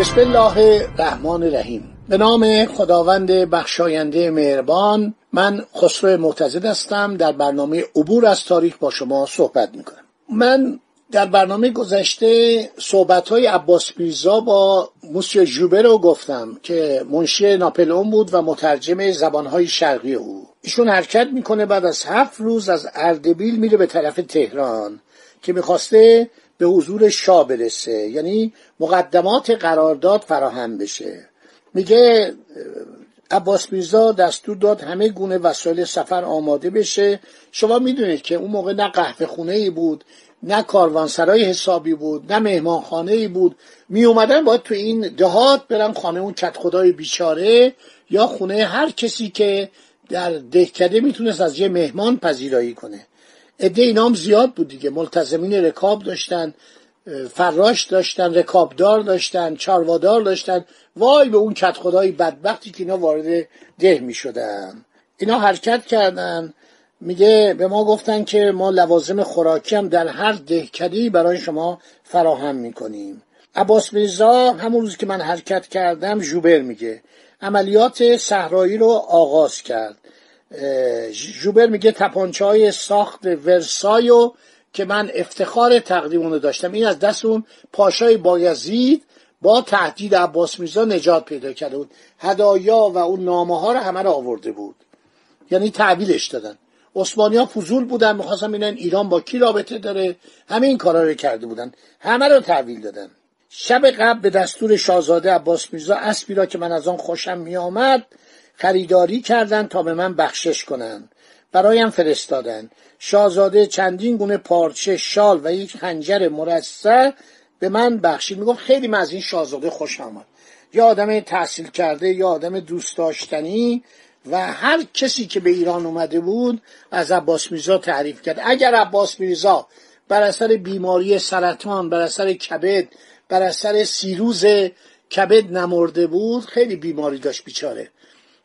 بسم الله الرحمن الرحیم. به نام خداوند بخشاینده مهربان من خسرو معتزد هستم. در برنامه عبور از تاریخ با شما صحبت می‌کنم. من در برنامه گذشته صحبت های عباس میرزا با موسیو ژوبر رو گفتم که منشی ناپلئون بود و مترجم زبانهای شرقی او. ایشون حرکت می‌کنه بعد از هفت روز از اردبیل میره به طرف تهران که می‌خواسته به حضور شاه برسه. یعنی مقدمات قرارداد فراهم بشه. میگه عباس میرزا دستور داد همه گونه وسایل سفر آماده بشه. شما می‌دونید که اون موقع نه قهوه خونه ای بود نه کاروانسرای حسابی بود نه مهمانخانه ای بود. می اومدن باید تو این دهات برن خانه اون کت خدای بیچاره یا خونه هر کسی که در دهکده می‌تونست از یه مهمان پذیرایی کنه. عده اینام زیاد بود دیگه. ملتزمین رکاب داشتن فراش داشتن رکابدار داشتن چاروادار داشتن. وای به اون کت خدای بدبختی که اینا وارد ده می شدن اینا حرکت کردن. میگه به ما گفتن که ما لوازم خوراکی هم در هر دهکدی برای شما فراهم می‌کنیم. عباس میرزا همون روز که من حرکت کردم جوبر میگه. عملیات صحرایی رو آغاز کرد. جوبر میگه تپانچه های ساخت ورسایو که من افتخار تقدیم اونو داشتم. این از دست اون پاشای بایزید با تهدید عباس میرزا نجات پیدا کرده بود. هدایا و اون نامه ها رو همه رو آورده بود. یعنی تحویلش دادن. عثمانی ها فضول بودن می‌خواستم ببینن ایران با کی رابطه داره. همه این کارا رو کرده بودن. همه رو تحویل دادن. شب قبل به دستور شاهزاده عباس میرزا اسبی را که من از آن خوشم میآمد خریداری کردند تا به من بخشش کنند برایم فرستادند شاهزاده چندین گونه پارچه شال و یک خنجر مرصع به من بخشید. میگم خیلی من از این شاهزاده خوش آمد. یا آدم تحصیل کرده یا آدم دوست داشتنی و هر کسی که به ایران اومده بود از عباس میرزا تعریف کرد. اگر عباس میرزا بر اثر بیماری سرطان بر اثر کبد بر اثر سیروز کبد نمرده بود خیلی بیماری داشت بیچاره.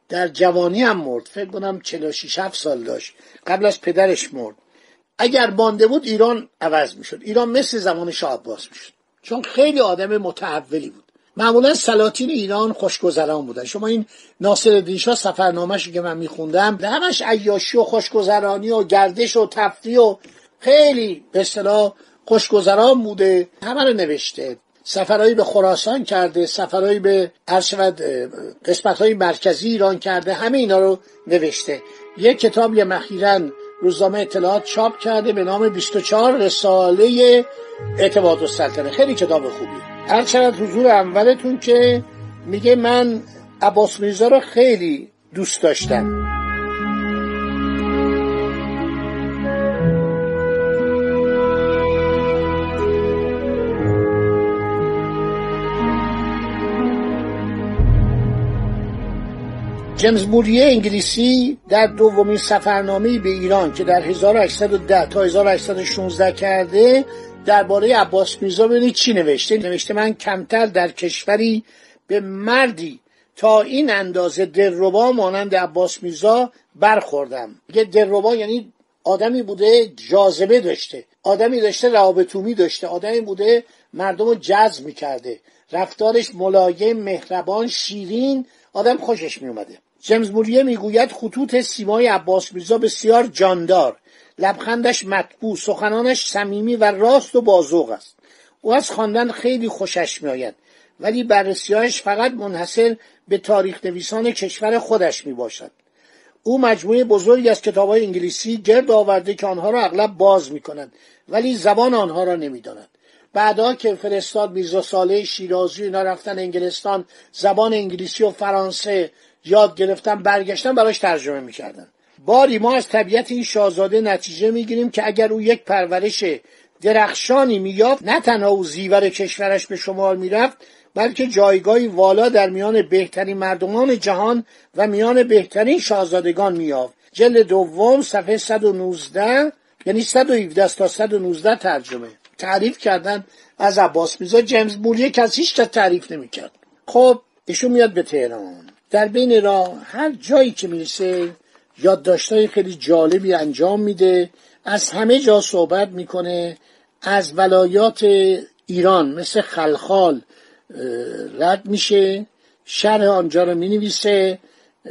در جوانی هم مرد. فکر کنم 46 7 سال داشت. قبل از پدرش مرد. اگر بانده بود ایران عوض می‌شد. ایران مثل زمان شاه عباس می‌شد. چون خیلی آدم متحولی بود. معمولا سلاطین ایران خوشگذران بودن. شما این ناصر شاه سفرنامه‌ش که من میخوندم همش عیاشی و خوشگذرانی و گردش و تفریح و خیلی به اصطلاح خوشگذران بوده. همه رو نوشته. سفرهایی به خراسان کرده سفرهایی به ارشد قسمت های مرکزی ایران کرده همه اینا رو نوشته. یک کتاب یه مخیرا روزنامه اطلاعات چاپ کرده به نام 24 رساله اعتماد و سلطنه خیلی کتاب خوبی. هرچند حضور اولتون که میگه من عباس میرزا رو خیلی دوست داشتم. جیمز موریه انگلیسی در دومین سفرنامه به ایران که در 1810 تا 1816 کرده درباره عباس میرزا ببینید چی نوشته. نوشته من کمتر در کشوری به مردی تا این اندازه دلربا مانند عباس میرزا برخوردم. یه دلربا یعنی آدمی بوده جاذبه داشته آدمی داشته روابطومی داشته آدمی بوده مردم رو جذب می‌کرده. رفتارش ملایم مهربان شیرین آدم خوشش میومده جیمز موریه می‌گوید خطوط سیمای عباس میرزا بسیار جاندار لبخندش مطبوع سخنانش صمیمی و راست و بازوق است او از خواندن خیلی خوشش میآید ولی بررسیهایش فقط منحصر به تاریخ نویسان کشور خودش می باشد. او مجموعه بزرگی از کتاب های انگلیسی گرد آورده که آنها را اغلب باز می کنند ولی زبان آنها را نمی داند. بعدا که فرستاد میرزا ساله شیرازی اینا رفتن انگلستان زبان انگلیسی و فرانسه یاد گرفتن برگشتن براش ترجمه می‌کردن. باری ما از طبیعت این شاهزاده نتیجه می‌گیریم که اگر او یک پرورش درخشانی مییافت نه تنها او زیور کشورش به شمار می‌رفت بلکه جایگاهی والا در میان بهترین مردمان جهان و میان بهترین شاهزادگان میافت جلد دوم صفحه 119 یعنی 117 تا 119 ترجمه. تعریف کردن از عباس میرزا جیمز مولیه کسی هیچ تعریف نمی‌کرد. خب ایشون میاد به تهران. در بین راه هر جایی که می‌رسه یادداشتهای خیلی جالبی انجام میده. از همه جا صحبت می‌کنه. از ولایات ایران مثل خلخال رد میشه. شرح آنجا رو می‌نویسه.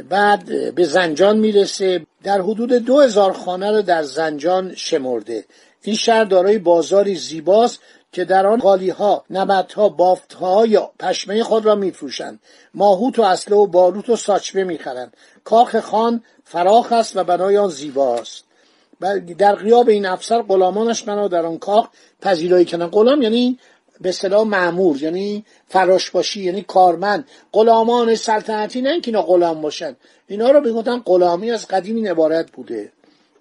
بعد به زنجان می‌رسه. در حدود دو هزار خانه رو در زنجان شمرده. این شهر دارای بازاری زیباست. که در آن قالی ها نبت ها بافت ها یا پشمه خود را میفروشند. ماهوت و اصله و باروت و ساچمه می‌خرند. کاخ خان فراخ است و بنای آن زیباست در غیاب این افسر غلامانش بنا در آن کاخ پذیرایی کنند غلام یعنی به اصطلاح معمور یعنی فراشباشی یعنی کارمند. غلامان سلطنتی نه اینکه اینا غلام باشن. اینا رو بگفتن غلامی از قدیم این عبارت بوده.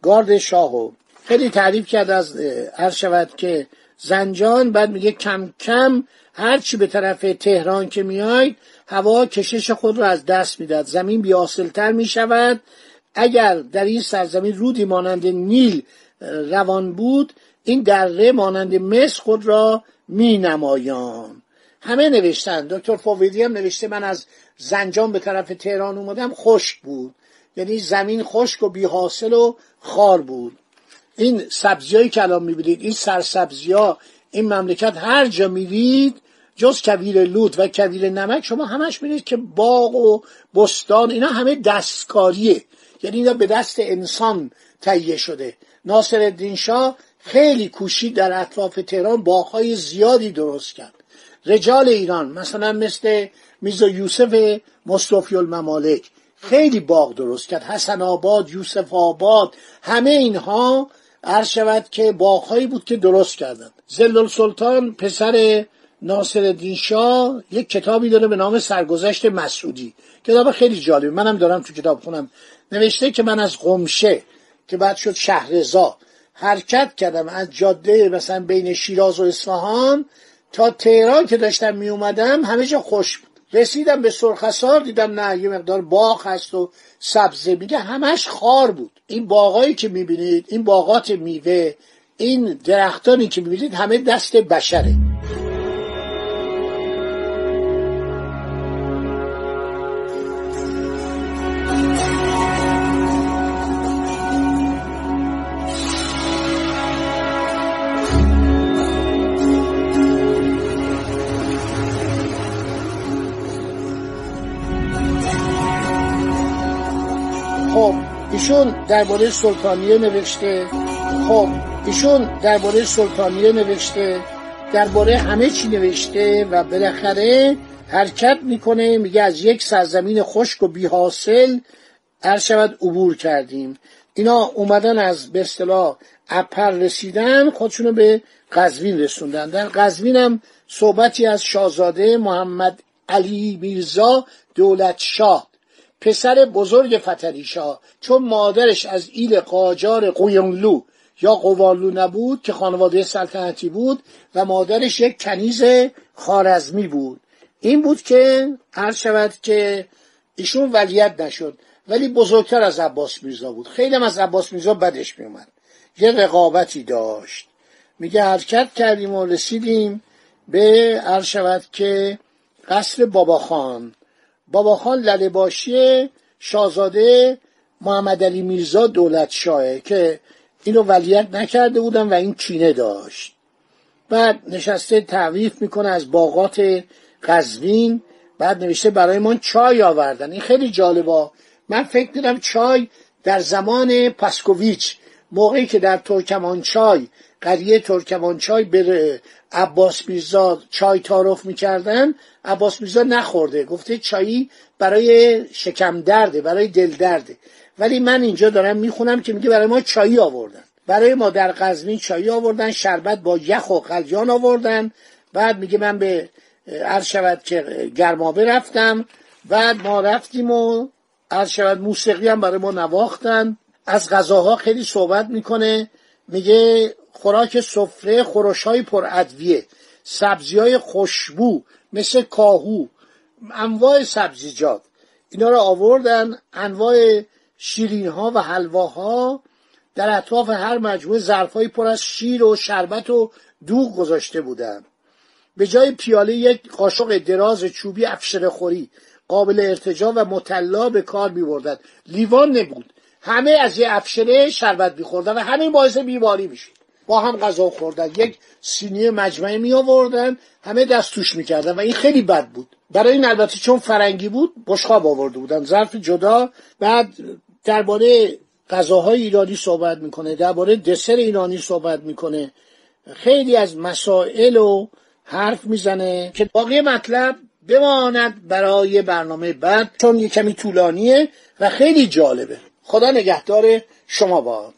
گارد شاهو خیلی تعریف کرد از هر شود که زنجان بعد میگه کم کم هرچی به طرف تهران که میاید هوا کشش خود را از دست می‌داد زمین بیاسلتر می‌شود. اگر در این سرزمین رودی مانند نیل روان بود این دره مانند مصر خود را می نمایان همه نوشتن. دکتر فاویدی هم نوشته من از زنجان به طرف تهران اومدم خشک بود. یعنی زمین خشک و بیحاصل و خار بود. این سبزیایی که الان می‌بینید این سرسبزی ها این مملکت هر جا میرید جز کویر لود و کویر نمک شما همش میرید که باغ و بستان اینا همه دستکاریه. یعنی اینا به دست انسان تهیه شده. ناصر الدین شاه خیلی کوشید در اطراف تهران باغهای زیادی درست کرد. رجال ایران مثلا مثل میزا یوسف مصطفی الممالک خیلی باغ درست کرد. حسن آباد یوسف آباد همه اینها عرض شود که باغهایی بود که درست کردند. زلال سلطان پسر ناصر الدین شاه یک کتابی داره به نام سرگذشت مسعودی. کتاب خیلی جالب منم دارم تو کتاب خونم. نوشته که من از قمشه که بعد شد شهرزا حرکت کردم از جاده مثلا بین شیراز و اصفهان تا تهران که داشتم می اومدم همه جا خوش بود. رسیدم به سرخسار دیدم نه یه مقدار باغ هست و سبزه. میگه همش خار بود. این باغایی که می‌بینید این باغات میوه این درختانی که می‌بینید همه دست بشره. ایشون درباره سلطانیه نوشته. خب ایشون درباره سلطانیه نوشته درباره همه چی نوشته و بالاخره حرکت می‌کنه میگه از یک سرزمین خشک و بیحاصل هر شود عبور کردیم. اینا اومدن از به اصطلاح اپر رسیدن خودشونو به قزوین رسوندن. در قزوین هم صحبتی از شاهزاده محمد علی میرزا دولت شاه پسر بزرگ فتریشا چون مادرش از ایل قاجار قویونلو یا قوالو نبود که خانواده سلطنتی بود و مادرش یک کنیز خارزمی بود. این بود که هر شود که ایشون ولیت نشد ولی بزرگتر از عباس میرزا بود. خیلی از عباس میرزا بدش میومد. یه رقابتی داشت. میگه حرکت کردیم و رسیدیم به هر شود که قصر بابا خان بابا خان للباشی شاهزاده محمد علی میرزا دولت شاهه که اینو ولیت نکرده بودن و این کینه داشت. بعد نشسته تعریف می‌کنه از باغات قزوین بعد نوشته برای ما چای آوردن. این خیلی جالبا من فکر دیدم چای در زمان پسکوویچ موقعی که در ترکمانچای قریه ترکمانچای به عباس میرزا چای تعارف می‌کردن. عباس میرزا نخورده. گفته چایی برای شکم درده برای دل درده ولی من اینجا دارم می‌خونم که میگه برای ما چایی آوردن. برای ما در قزوین چایی آوردن شربت با یخ و قلیان آوردن. بعد میگه من به عرض شود که گرمابه رفتم بعد ما رفتیم و عرض شود موسیقی هم برای ما نواختن. از غذاها خیلی صحبت می‌کنه. میگه خوراک سفره خورش های پر ادویه سبزی های خوشبو مثل کاهو. انواع سبزیجات. اینا رو آوردن انواع شیرین ها و حلواها در اطراف هر مجموعه ظرفهایی پر از شیر و شربت و دوغ گذاشته بودند به جای پیاله یک قاشق دراز چوبی افشره خوری قابل ارتجا و مطلا به کار می بردن. لیوان نبود. همه از یه افشره شربت میخوردن و همه باعث بیماری میشید با هم غذا خوردن. یک سینی مجمعی می آوردن همه دست توش می‌کردن و این خیلی بد بود. برای این البته چون فرنگی بود بشخاب آورده بودن. ظرف جدا. بعد درباره غذاهای ایرانی صحبت می‌کنه درباره دسر ایرانی صحبت می‌کنه. خیلی از مسائل و حرف می‌زنه که باقی مطلب بماند برای برنامه بعد چون یه کمی طولانیه و خیلی جالبه. خدا نگهدار شما باد.